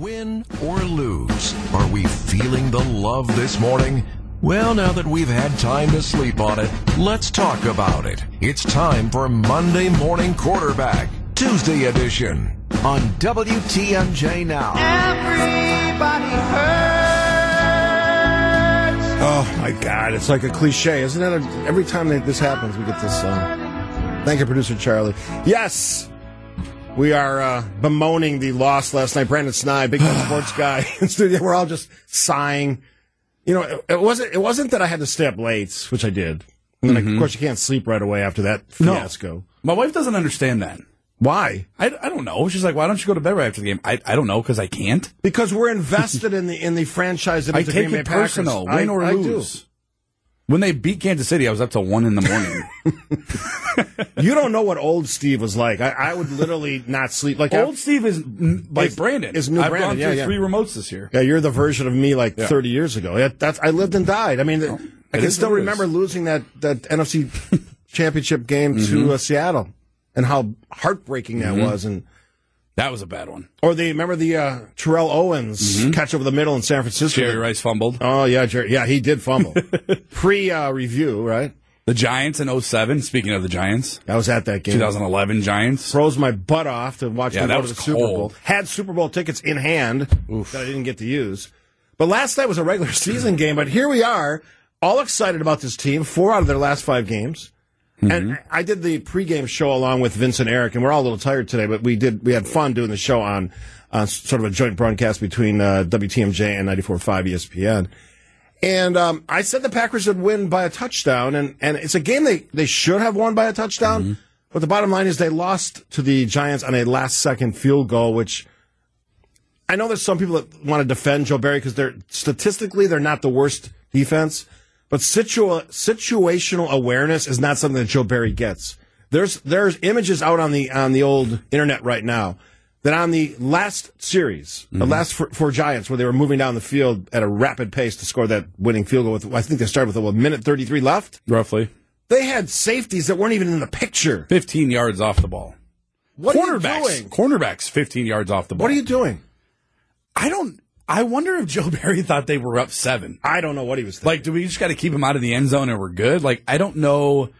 Win or lose, are we feeling the love this morning? Well, now that we've had time to sleep on it, let's talk about it. It's time for Monday Morning Quarterback, Tuesday edition, on WTMJ Now. Everybody hurts. Oh my God, it's like a cliche, isn't it? Every time that this happens, we get this song. Thank you, producer Charlie. Yes, we are uh, bemoaning the loss last night. Brandon Snide, big time sports guy in studio. We're all just sighing. You know, it, it wasn't. It wasn't that I had to stay up late, which I did. And then, of course, you can't sleep right away after that No. fiasco. My wife doesn't understand that. Why? I, I don't know. She's like, why don't you go to bed right after the game? I, I don't know because I can't. Because we're invested in the in the franchise that I take Green Bay it personal, Packers. win I- or lose. When they beat Kansas City, I was up till one in the morning. You don't know what old Steve was like. I, I would literally not sleep. Like Old Steve is like Is- Brandon. is new I've Brandon, gone yeah, through yeah. three remotes this year. Yeah, you're the version of me like Yeah. 30 years ago. Yeah, that's I lived and died. I mean, I can still remember losing that that NFC championship game Mm-hmm. to uh, Seattle and how heartbreaking that was. And That was a bad one. or the remember the uh, Terrell Owens catch over the middle in San Francisco. Mm-hmm. Jerry Rice fumbled. Oh yeah, Jerry. Yeah, he did fumble pre uh, review. Right, The Giants in 07, speaking of the Giants, I was at that game. 2011 Giants. Froze my butt off to watch Yeah, them that go to was the Super Bowl. cold. Had Super Bowl tickets in hand that I didn't get to use. But last night was a regular season game. But here we are, all excited about this team. Four out of their last five games. And I did the pregame show along with Vince and Eric, and we're all a little tired today, but we did we had fun doing the show on uh, sort of a joint broadcast between uh, WTMJ and 94.5 ESPN. And um, I said the Packers would win by a touchdown, and, and it's a game they, they should have won by a touchdown. But the bottom line is they lost to the Giants on a last second field goal, which I know there's some people that want to defend Joe Barry because they're statistically they're not the worst defense, but situa- situational awareness is not something that Joe Barry gets. There's there's images out on the on the old internet right now that on the last series, the mm-hmm. last four, four Giants, where they were moving down the field at a rapid pace to score that winning field goal with I think they started with a minute 33 left. Roughly. They had safeties that weren't even in the picture. 15 yards off the ball. What are you cornerbacks. doing? Cornerbacks, 15 yards off the ball. What are you doing? I don't. I wonder if Joe Barry thought they were up seven. I don't know what he was thinking. Like, do we just got to keep him out of the end zone and we're good? Like, I don't know.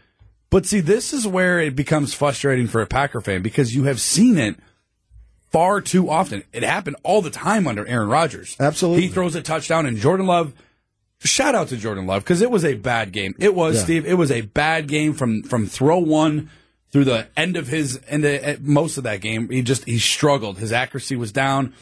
But see, this is where it becomes frustrating for a Packer fan because you have seen it far too often. It happened all the time under Aaron Rodgers. Absolutely. He throws a touchdown and Jordan Love. Shout out to Jordan Love because it was a bad game. It was Yeah. Steve. It was a bad game from from throw one through the end of his and the eh, most of that game. He just he struggled. His accuracy was down.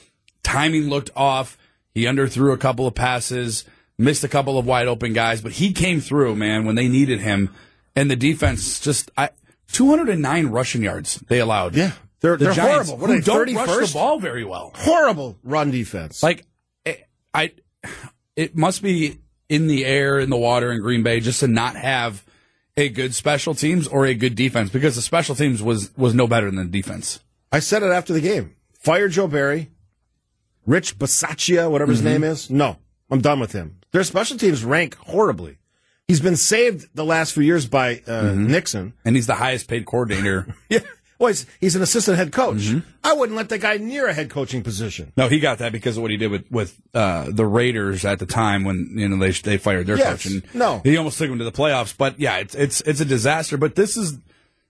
Timing looked off. He underthrew a couple of passes, missed a couple of wide open guys, but he came through, man, when they needed him. And the defense just I 209 rushing yards they allowed. Yeah. They're, The they're Giants, horrible. What are they, don't 31st? rush the ball very well. Horrible run defense. Like it, I, it must be in the air, in the water in Green Bay, just to not have a good special teams or a good defense because the special teams was was no better than the defense. I said it after the game. Fire Joe Barry. Rich Bisaccia, whatever his name is. No, I'm done with him. Their special teams rank horribly. He's been saved the last few years by uh, Nixon. And he's the highest paid coordinator. Yeah. Well, he's, he's an assistant head coach. I wouldn't let that guy near a head coaching position. no, he got that because of what he did with with uh, the Raiders at the time when you know they they fired their Yes. coach and No. he almost took him to the playoffs. But yeah, it's it's it's a disaster. But this is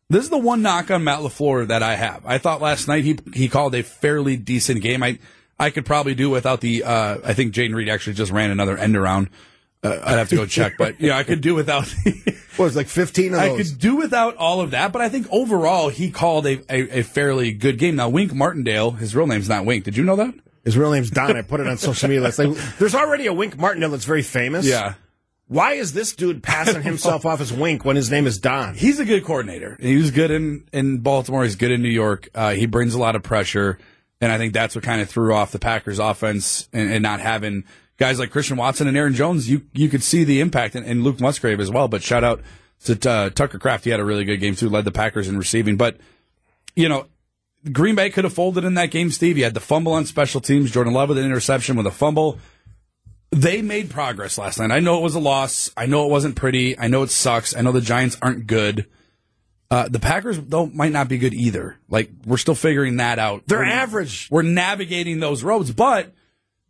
this is the one knock on Matt Lafleur that I have. I thought last night he he called a fairly decent game. I I could probably do without the. Uh, I think Jayden Reed actually just ran another end around. Uh, I'd have to go check, but yeah, I could do without. The, What was like 15 of I could do without all of that, but I think overall he called a, a, a fairly good game. Now Wink Martindale, his real name's not Wink. Did you know that? His real name's Don. I put it on social media. There's already a Wink Martindale that's very famous. Yeah. Why is this dude passing himself off as Wink when his name is Don? He's a good coordinator. He was good in, in Baltimore. He's good in New York. Uh, he brings a lot of pressure. And I think that's what kind of threw off the Packers offense and, and not having guys like Christian Watson and Aaron Jones. You, you could see the impact and, and Luke Musgrave as well. But shout out to uh, Tucker Kraft. He had a really good game too, led the Packers in receiving. But, you know, Green Bay could have folded in that game, Steve. You had the fumble on special teams. Jordan Love with an interception with a fumble. They made progress last night. I know it was a loss. I know it wasn't pretty. I know it sucks. I know the Giants aren't good. Uh, the Packers though might not be good either. Like we're still figuring that out. They're We're- average. We're navigating those roads, but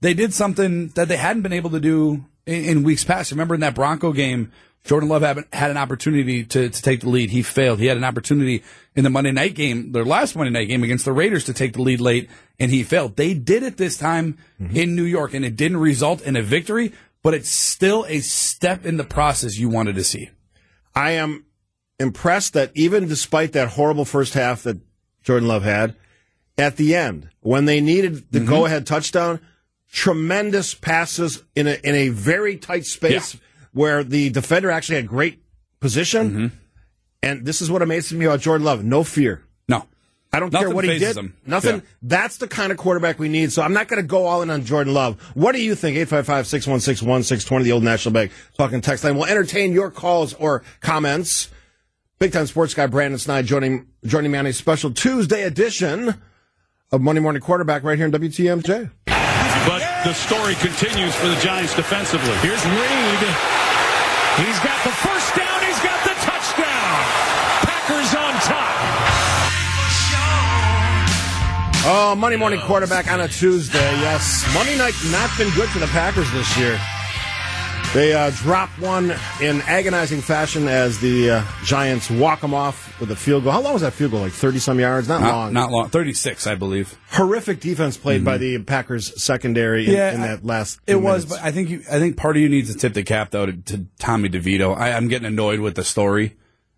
they did something that they hadn't been able to do in, in weeks past. Remember in that Bronco game, Jordan Love had, had an opportunity to, to take the lead. He failed. He had an opportunity in the Monday night game, their last Monday night game against the Raiders to take the lead late, and he failed. They did it this time in New York, and it didn't result in a victory, but it's still a step in the process you wanted to see. I am impressed that even despite that horrible first half that Jordan Love had, at the end, when they needed the mm-hmm. go ahead touchdown, tremendous passes in a, in a very tight space where the defender actually had great position. Mm-hmm. And this is what amazes me about Jordan Love no fear. No. I don't Nothing care what he did. him. Nothing. Yeah. That's the kind of quarterback we need. So I'm not going to go all in on Jordan Love. What do you think? 855-616-1620, the old National Bank talking text line. We'll entertain your calls or comments. Big time sports guy Brandon Snide joining joining me on a special Tuesday edition of Monday Morning Quarterback right here in WTMJ. But the story continues for the Giants defensively. Here's Reed. He's got the first down. He's got the touchdown. Packers on top. Oh, Monday Morning Quarterback on a Tuesday. Yes, Monday night not been good for the Packers this year. They uh, dropped one in agonizing fashion as the uh, Giants walk them off with a field goal. How long was that field goal? Like 30 some yards? Not, Not, long. not long. 36, I believe. Horrific defense played by the Packers secondary in, in that last. It was, minutes. but I think you, I think part of you needs to tip the cap though to, to Tommy DeVito. I, I'm getting annoyed with the story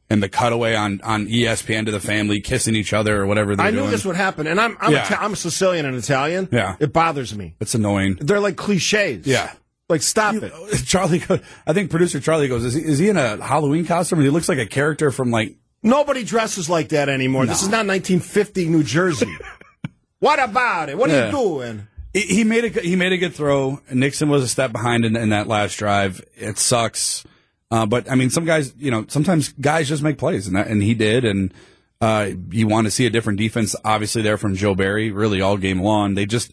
and the cutaway on on ESPN to the family kissing each other or whatever. They're I knew doing. this would happen, and I'm I'm, Yeah. Ita- I'm Sicilian and Italian. Yeah. it bothers me. It's annoying. They're like cliches. Yeah. Like stop it. Charlie, I think producer Charlie goes, is he, is he in a Halloween costume? He looks like a character from like Nobody dresses like that anymore. This is not 1950 New Jersey. what about it? What are you doing? He- made a good- he made a good throw. Nixon was a step behind in, in that last drive. It sucks, uh, but I mean, some guys, you know, sometimes guys just make plays, and that, and he did. And uh, you want to see a different defense, obviously, there from Joe Barry, really all game long. They just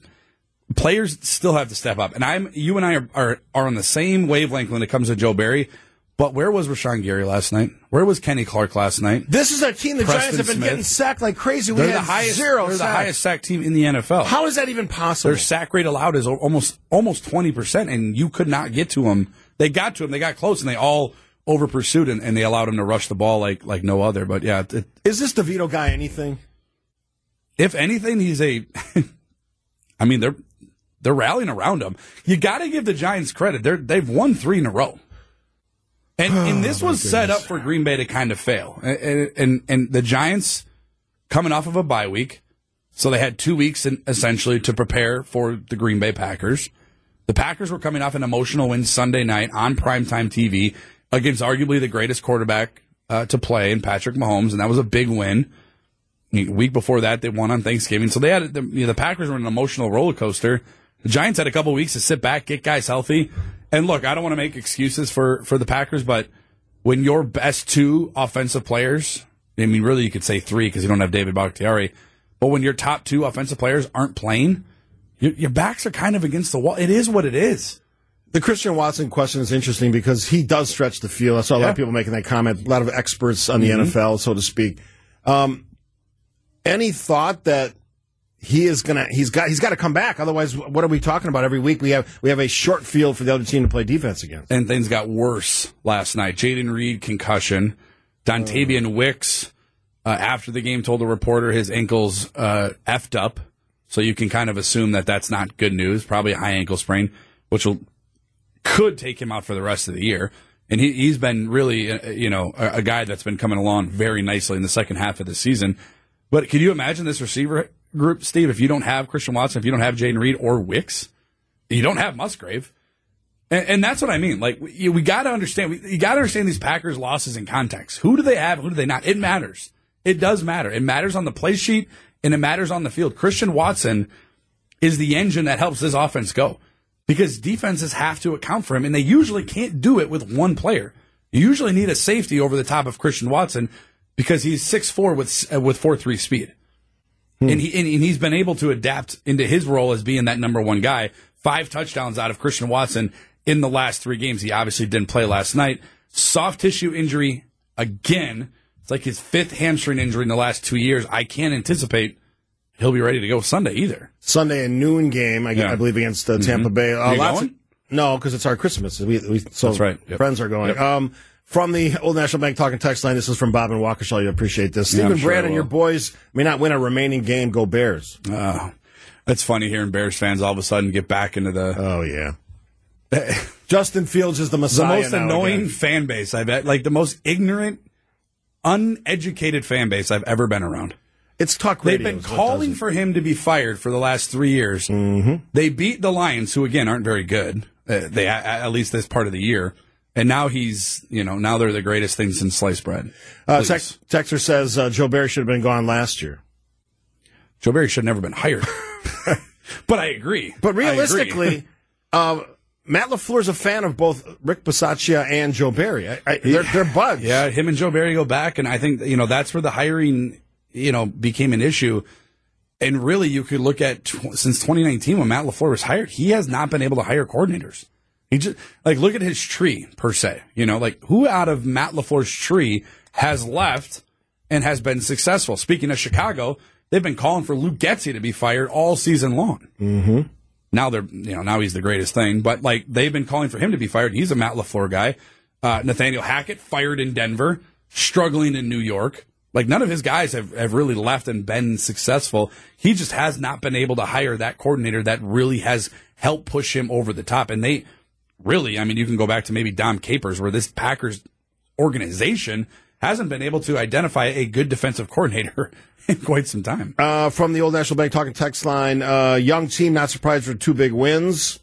players still have to step up, and I'm you and I are are, are on the same wavelength when it comes to Joe Barry. But where was Rashan Gary last night? Where was Kenny Clark last night? This is a team the Preston Giants have been Smith. getting sacked like crazy. We They're the highest. zero they're the highest sack team in the NFL. How is that even possible? Their sack rate allowed is almost almost twenty percent, and you could not get to them. They got to him, they got close, and they all over pursued, and, and they allowed him to rush the ball like like no other. But yeah, it, Is this DeVito guy anything? if anything, he's a. I mean, they're they're rallying around him. You got to give the Giants credit; they're they've won three in a row, and and this was set up for Green Bay to kind of fail, and and, and, and the Giants coming off of a bye week. So they had two weeks in, essentially to prepare for the Green Bay Packers. The Packers were coming off an emotional win Sunday night on primetime TV against arguably the greatest quarterback uh, to play in Patrick Mahomes, and that was a big win. A week before that, they won on Thanksgiving. So they had the, you know, the Packers were an emotional roller coaster. The Giants had a couple weeks to sit back, get guys healthy. And look, I don't want to make excuses for, for the Packers, but when your best two offensive players, I mean, really you could say three because you don't have David Bakhtiari, but when your top two offensive players aren't playing, your, your backs are kind of against the wall. It is what it is. The Christian Watson question is interesting because he does stretch the field. I saw a lot of Mm-hmm. people making that comment, a lot of experts on the NFL, so to speak. Um, any thought that he is gonna he's got he's got to come back otherwise what are we talking about every week we have we have a short field for the other team to play defense against and things got worse last night. Jayden Reed concussion, Dontayvion Wicks uh, after the game told a reporter his ankles uh, effed up, so you can kind of assume that that's not good news. Probably a high ankle sprain, which will could take him out for the rest of the year. And he, he's been really, uh, you know, a, a guy that's been coming along very nicely in the second half of the season. But can you imagine this receiver group, Steve? If you don't have Christian Watson, if you don't have Jayden Reed or Wicks, you don't have Musgrave. And, and that's what I mean. Like we, we got to understand. We, you got to understand these Packers losses in context. Who do they have? Who do they not? It matters. It does matter. It matters on the play sheet and it matters on the field. Christian Watson is the engine that helps this offense go because defenses have to account for him, and they usually can't do it with one player. You usually need a safety over the top of Christian Watson because he's six four with uh, with four three speed and he and, and he's been able to adapt into his role as being that number one guy. Five touchdowns out of Christian Watson in the last three games. He obviously didn't play last night. Soft tissue injury again It's like his fifth hamstring injury in the last two years. I can't anticipate he'll be ready to go Sunday either. Sunday a noon game, I, Yeah. Mm-hmm. I believe, against uh, Tampa Bay. Uh, You lots going? Of, no, because it's our Christmas. We, we, so That's right. Yep. friends are going. Yep. Um, from the Old National Bank talking text line, this is from Bob and Waukesha. You appreciate this. Yeah, Stephen sure Brandon, your boys may not win a remaining game. Go Bears. Uh, it's funny hearing Bears fans all of a sudden get back into the Oh yeah. Justin Fields is the the most annoying again. fan base I've had, like the most ignorant, uneducated fan base I've ever been around. It's talk radio. They've been calling for him to be fired for the last three years. Mm-hmm. They beat the Lions, who again aren't very good. Uh, they at least this part of the year, and now he's you know now they're the greatest things since sliced bread. Uh, Tex- Texter says uh, Joe Barry should have been gone last year. Joe Barry should have never been hired. but I agree. But I agree. realistically, uh, Matt LaFleur's a fan of both Rick Bisaccia and Joe Barry. I, I, they're, they're buds. Yeah, him and Joe Barry go back, and I think you know that's where the hiring you know became an issue. And really, you could look at tw- since 2019 when Matt Lafleur was hired, he has not been able to hire coordinators. He just like look at his tree per se. You know, like who out of Matt Lafleur's tree has left and has been successful. Speaking of Chicago, they've been calling for Luke Getsy to be fired all season long. Mm-hmm. Now they're you know now he's the greatest thing, but like they've been calling for him to be fired. He's a Matt Lafleur guy. Uh, Nathaniel Hackett fired in Denver, struggling in New York. Like none of his guys have, have really left and been successful. He just has not been able to hire that coordinator that really has helped push him over the top. And they really, I mean, you can go back to maybe Dom Capers, where this Packers organization hasn't been able to identify a good defensive coordinator in quite some time. Uh, from the Old National Bank talking text line, uh, young team not surprised for two big wins.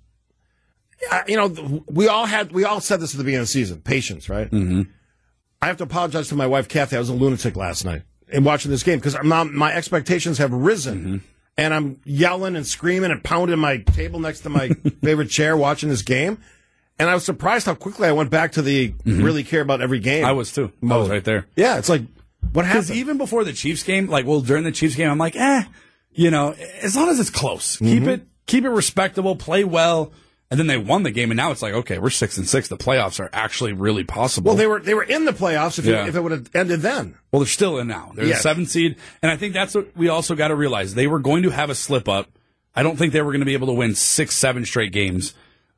Uh, you know, we all had we all said this at the beginning of the season. Patience, right? Mm-hmm. I have to apologize to my wife Kathy. I was a lunatic last night in watching this game because my expectations have risen, and I'm yelling and screaming and pounding my table next to my favorite chair watching this game. And I was surprised how quickly I went back to the really care about every game. I was too. I was right there. Yeah, it's like what happened? even before the Chiefs game, like, well, during the Chiefs game, I'm like, eh, you know, as long as it's close, keep Mm-hmm. it, keep it respectable, play well. And then they won the game, and now it's like, okay, we're six and six. The playoffs are actually really possible. well, they were they were in the playoffs if, Yeah. if it would have ended then. Well, they're still in now. They're Yes. the seventh seed, and I think that's what we also got to realize. They were going to have a slip up. I don't think they were going to be able to win six, seven straight games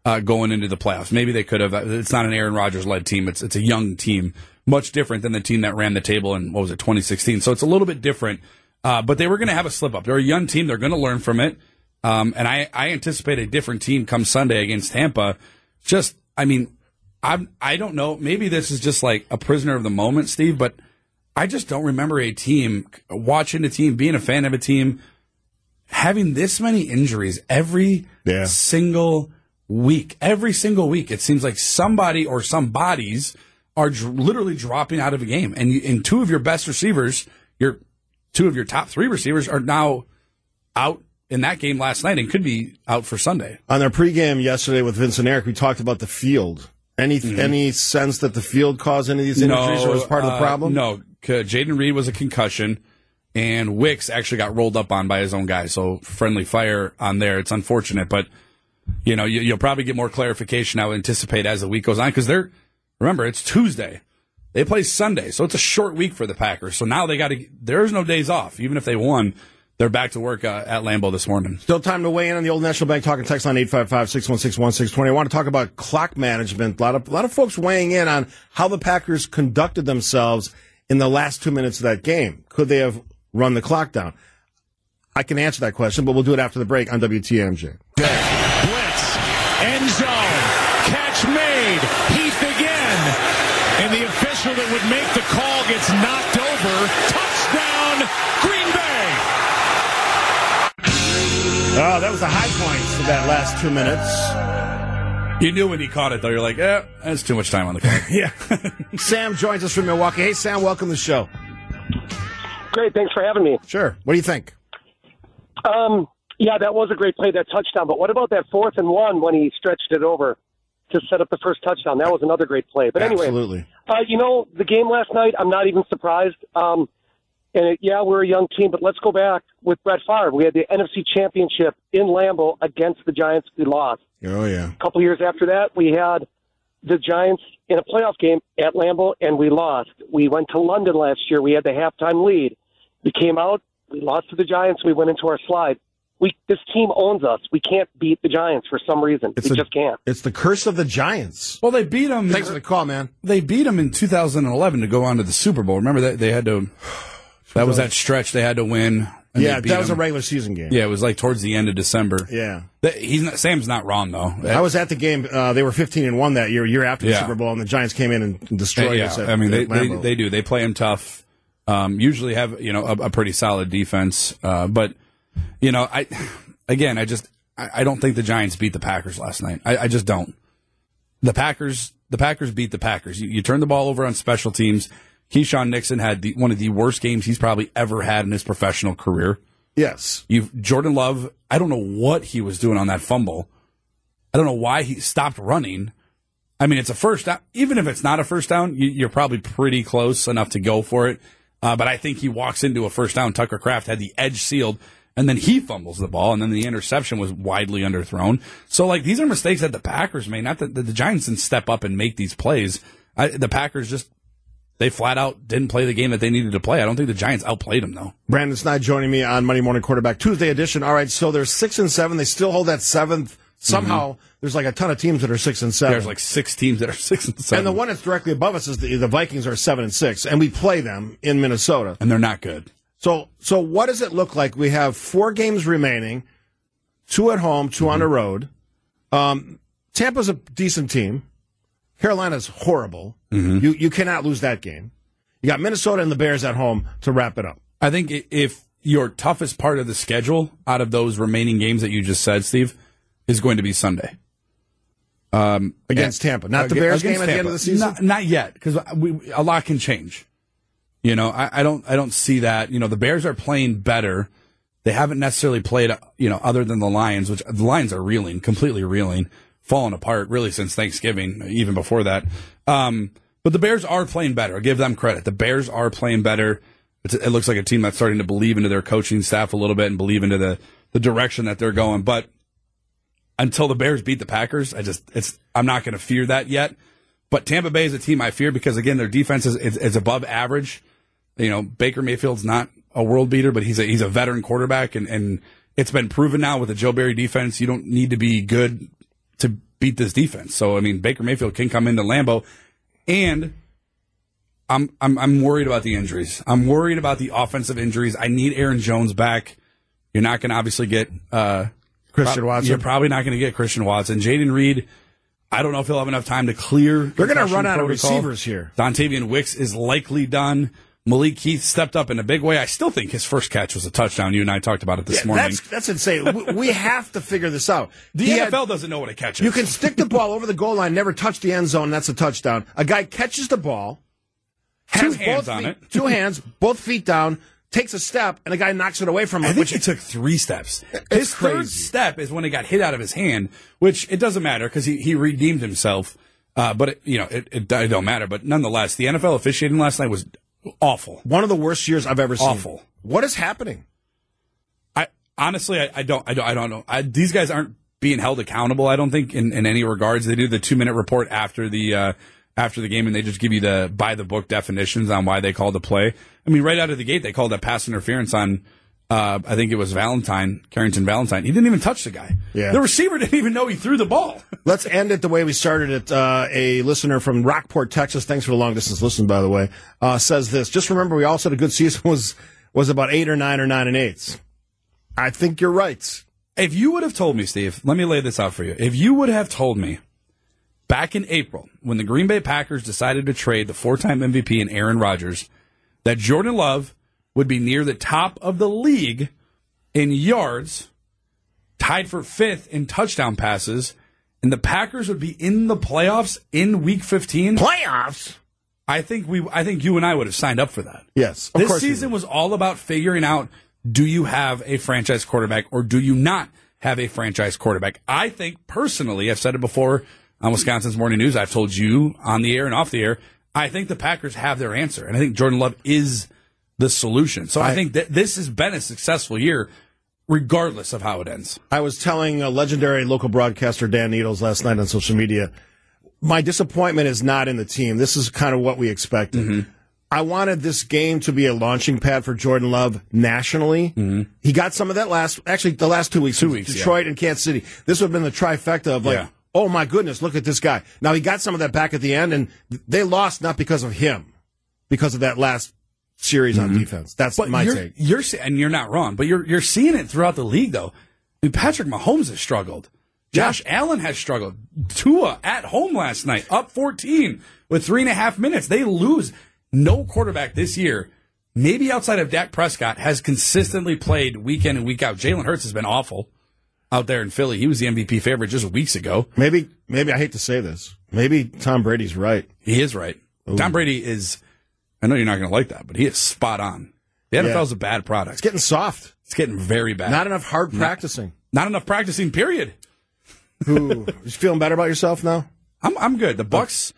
uh, going into the playoffs. Maybe they could have. It's not an Aaron Rodgers led team. It's it's a young team, much different than the team that ran the table in what was it 2016. So it's a little bit different. Uh, but they were going to have a slip up. They're a young team. They're going to learn from it. Um, and I, I anticipate a different team come Sunday against Tampa. Just, I mean, I'm, I don't know. Maybe this is just like a prisoner of the moment, Steve, but I just don't remember a team watching a team, being a fan of a team, having this many injuries every Yeah. single week. Every single week, it seems like somebody or some bodies are dr- literally dropping out of a game, and you, and two of your best receivers, your two of your top three receivers, are now out in that game last night and could be out for Sunday. On their pregame yesterday with Vince and Eric, we talked about the field. Any any sense that the field caused any of these injuries or was part of the uh, problem? No, Jayden Reed was a concussion, and Wicks actually got rolled up on by his own guy. So friendly fire on there. It's unfortunate, but you know you, you'll probably get more clarification. I would anticipate as the week goes on because they're remember it's Tuesday. They play Sunday, so it's a short week for the Packers. So now they got to. There's no days off, even if they won. They're back to work uh, at Lambeau this morning. Still time to weigh in on the Old National Bank talking text line 855-616-1620. I want to talk about clock management. A lot of a lot of folks weighing in on how the Packers conducted themselves in the last two minutes of that game. Could they have run the clock down? I can answer that question, but we'll do it after the break on WTMJ. Blitz. End zone. Catch made. Heath again. And the official that would make the call knocked over. Touchdown, Green Bay. Oh, that was the high points of that last two minutes. You knew when he caught it, though. You're like, eh, that's too much time on the clock. Yeah. Sam joins us from Milwaukee. Hey, Sam, welcome to the show. Great, thanks for having me. Sure. What do you think? Um, yeah, that was a great play, that touchdown. But what about that fourth and one when he stretched it over to set up the first touchdown? That was another great play. But anyway, Absolutely. Uh, you know, the game last night, I'm not even surprised. Um, and it, yeah, we're a young team, but let's go back with Brett Favre. We had the NFC Championship in Lambeau against the Giants. We lost. Oh, yeah. A couple years after that, we had the Giants in a playoff game at Lambeau, and we lost. We went to London last year. We had the halftime lead. We came out. We lost to the Giants. We went into our slide. We this team owns us. We can't beat the Giants for some reason. It's we a- just can't. It's the curse of the Giants. Well, they beat them. Thanks for the call, man. They beat them in 2011 to go on to the Super Bowl. Remember that they had to. That was that stretch they had to win. and Yeah, that was a regular season game. Yeah, it was like towards the end of December. Yeah. That- He's not, Sam's not wrong though. I was at the game. Uh, they were 15 and one that year, year after the Yeah. Super Bowl, and the Giants came in and destroyed yeah, us. At, I mean they, they they do. They play him tough. Um, usually have you know a, a pretty solid defense, uh, but you know I again I just I, I don't think the Giants beat the Packers last night. I, I just don't. The Packers the Packers beat the Packers. You, you turn the ball over on special teams. Keisean Nixon had the, one of the worst games he's probably ever had in his professional career. yes. You Jordan Love, I don't know what he was doing on that fumble. I don't know why he stopped running. I mean, it's a first down. Even if it's not a first down, you, you're probably pretty close enough to go for it. Uh, but I think he walks into a first down. Tucker Kraft had the edge sealed, and then he fumbles the ball, and then the interception was widely underthrown. So, like, these are mistakes that the Packers made. Not that the, Giants didn't step up and make these plays. I, the Packers just they flat out didn't play the game that they needed to play. I don't think the Giants outplayed them though. Brandon Snide joining me on Monday Morning Quarterback Tuesday edition. All right, so they're six and seven. They still hold that seventh. Somehow, mm-hmm. there's like a ton of teams that are six and seven. There's like six teams that are six and seven. and the one that's directly above us is the, the Vikings are seven and six, and we play them in Minnesota. and they're not good. So, so what does it look like? We have four games remaining, two at home, 2 on the mm-hmm. road. Um, Tampa's a decent team. Carolina's horrible. Mm-hmm. You you cannot lose that game. You got Minnesota and the Bears at home to wrap it up I think if your toughest part of the schedule out of those remaining games that you just said, Steve, is going to be Sunday um, against Tampa. Not the Bears game against at the end of the season. Not, not yet, because a lot can change. You know, I, I don't I don't see that. You know, the Bears are playing better. They haven't necessarily played, you know, other than the Lions, which the Lions are reeling, completely reeling, falling apart really since Thanksgiving, even before that. Um, but the Bears are playing better. I give them credit. The Bears are playing better. It's, it looks like a team that's starting to believe into their coaching staff a little bit and believe into the, the direction that they're going. But until the Bears beat the Packers, I just, it's, I'm not going to fear that yet. But Tampa Bay is a team I fear because again, their defense is, is, is above average. You know, Baker Mayfield's not a world beater, but he's a, he's a veteran quarterback and, and it's been proven now with the Joe Barry defense. You don't need to be good to beat this defense. So, I mean, Baker Mayfield can come into Lambeau and I'm, I'm, I'm worried about the injuries. I'm worried about the offensive injuries. I need Aaron Jones back. You're not going to obviously get, uh, Christian Watson. You're probably not going to get Christian Watson. Jayden Reed, I don't know if he'll have enough time to clear. They're going to run out of receivers here. Dontayvion Wicks is likely done. Malik Heath stepped up in a big way. I still think his first catch was a touchdown. You and I talked about it this Yeah, morning. that's that's insane. we, we have to figure this out. the He NFL had- doesn't know what a catch is. You can stick the ball over the goal line, never touch the end zone. That's a touchdown. A guy catches the ball, has Two hands both on feet, it. two hands, both feet down, takes a step, and a guy knocks it away from I him. think Which he took three steps. His third step is when it got hit out of his hand, which it doesn't matter because he, he redeemed himself. Uh, but it, you know, it, it, it don't matter. But nonetheless, the NFL officiating last night was awful. one of the worst years I've ever seen. Awful. What is happening? I honestly, I, I don't, I don't, I don't know. I, these guys aren't being held accountable. I don't think in, in any regards. They do the two minute report after the uh, after the game, and they just give you the by the book definitions on why they called the play. I mean, right out of the gate, they called that pass interference on. Uh, I think it was Valentine, Carrington Valentine. He didn't even touch the guy. Yeah. The receiver didn't even know he threw the ball. Let's end it the way we started it. Uh, a listener from Rockport, Texas, thanks for the long distance listen, by the way, uh, says this. Just remember, we all said a good season was was about eight or nine or nine and eights. I think you're right. If you would have told me, Steve, let me lay this out for you. If you would have told me back in April when the Green Bay Packers decided to trade the four time MVP and Aaron Rodgers that Jordan Love would be near the top of the league in yards, tied for fifth in touchdown passes, and the Packers would be in the playoffs in week 15, Playoffs. I think we I think you and I would have signed up for that. Yes, this season was all about figuring out do you have a franchise quarterback or do you not have a franchise quarterback? I think personally, I've said it before on Wisconsin's Morning News, I've told you on the air and off the air, I think the Packers have their answer. And I think Jordan Love is the solution. So I, I- think that this has been a successful year, regardless of how it ends. I was telling a legendary local broadcaster Dan Needles last night on social media. my disappointment is not in the team. This is kind of what we expected. Mm-hmm. I wanted this game to be a launching pad for Jordan Love nationally. He got some of that last, actually, the last two weeks. Mm-hmm. Two weeks, Detroit and Kansas City. This would have been the trifecta of like, Yeah. oh my goodness, look at this guy. Now he got some of that back at the end, and they lost not because of him, because of that last series on defense. That's Mm-hmm. But my you're, take. you're and you're not wrong, but you're you're seeing it throughout the league though. I mean, Patrick Mahomes has struggled. Josh Allen has struggled. Tua at home last night, up 14 with three and a half minutes. They lose. No quarterback this year, maybe outside of Dak Prescott, has consistently played week in and week out. Jalen Hurts has been awful out there in Philly. He was the MVP favorite just weeks ago. Maybe, maybe I hate to say this. Maybe Tom Brady's right. He is right. Tom Brady is. I know you're not going to like that, but he is spot on. The NFL Yeah. is a bad product. It's getting soft. It's getting very bad. Not enough hard practicing. Not enough practicing. Period. Who you feeling better about yourself now? I'm I'm good. The Bucks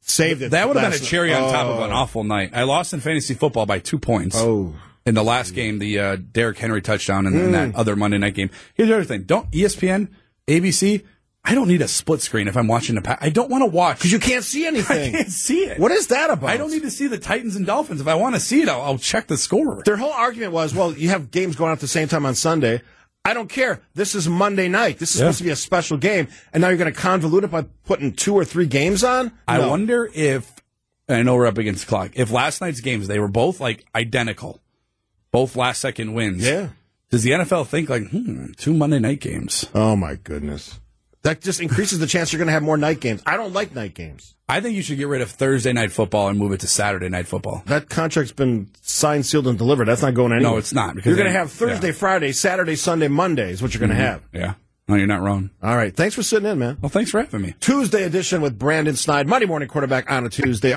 Saved it. that would have been a cherry on top of Oh. an awful night. I lost in fantasy football by two points. Oh. In the last game, the uh, Derrick Henry touchdown and then that other Monday night game. Here's the other thing: don't ESPN, ABC. I don't need a split screen if I'm watching the. Pa- I don't want to watch Because you can't see anything. I can't see it. What is that about? I don't need to see the Titans and Dolphins. If I want to see it, I'll, I'll check the score. Their whole argument was, well, you have games going on at the same time on Sunday. I don't care. This is Monday night. This is Yeah. supposed to be a special game, and now you're going to convolute it by putting two or three games on. I wonder if and I know we're up against the clock. If last night's games they were both like identical, both last second wins. Yeah. Does the NFL think like, hmm, two Monday night games? Oh my goodness. That just increases the chance you're going to have more night games. I don't like night games. I think you should get rid of Thursday night football and move it to Saturday night football. That contract's been signed, sealed, and delivered. That's not going anywhere. No, it's not, because You're going to have Thursday, yeah. Mm-hmm. Friday, Saturday, Sunday, Monday is what you're going to have. Yeah. No, you're not wrong. All right. Thanks for sitting in, man. Well, thanks for having me. Tuesday edition with Brandon Snide, Monday morning quarterback on a Tuesday.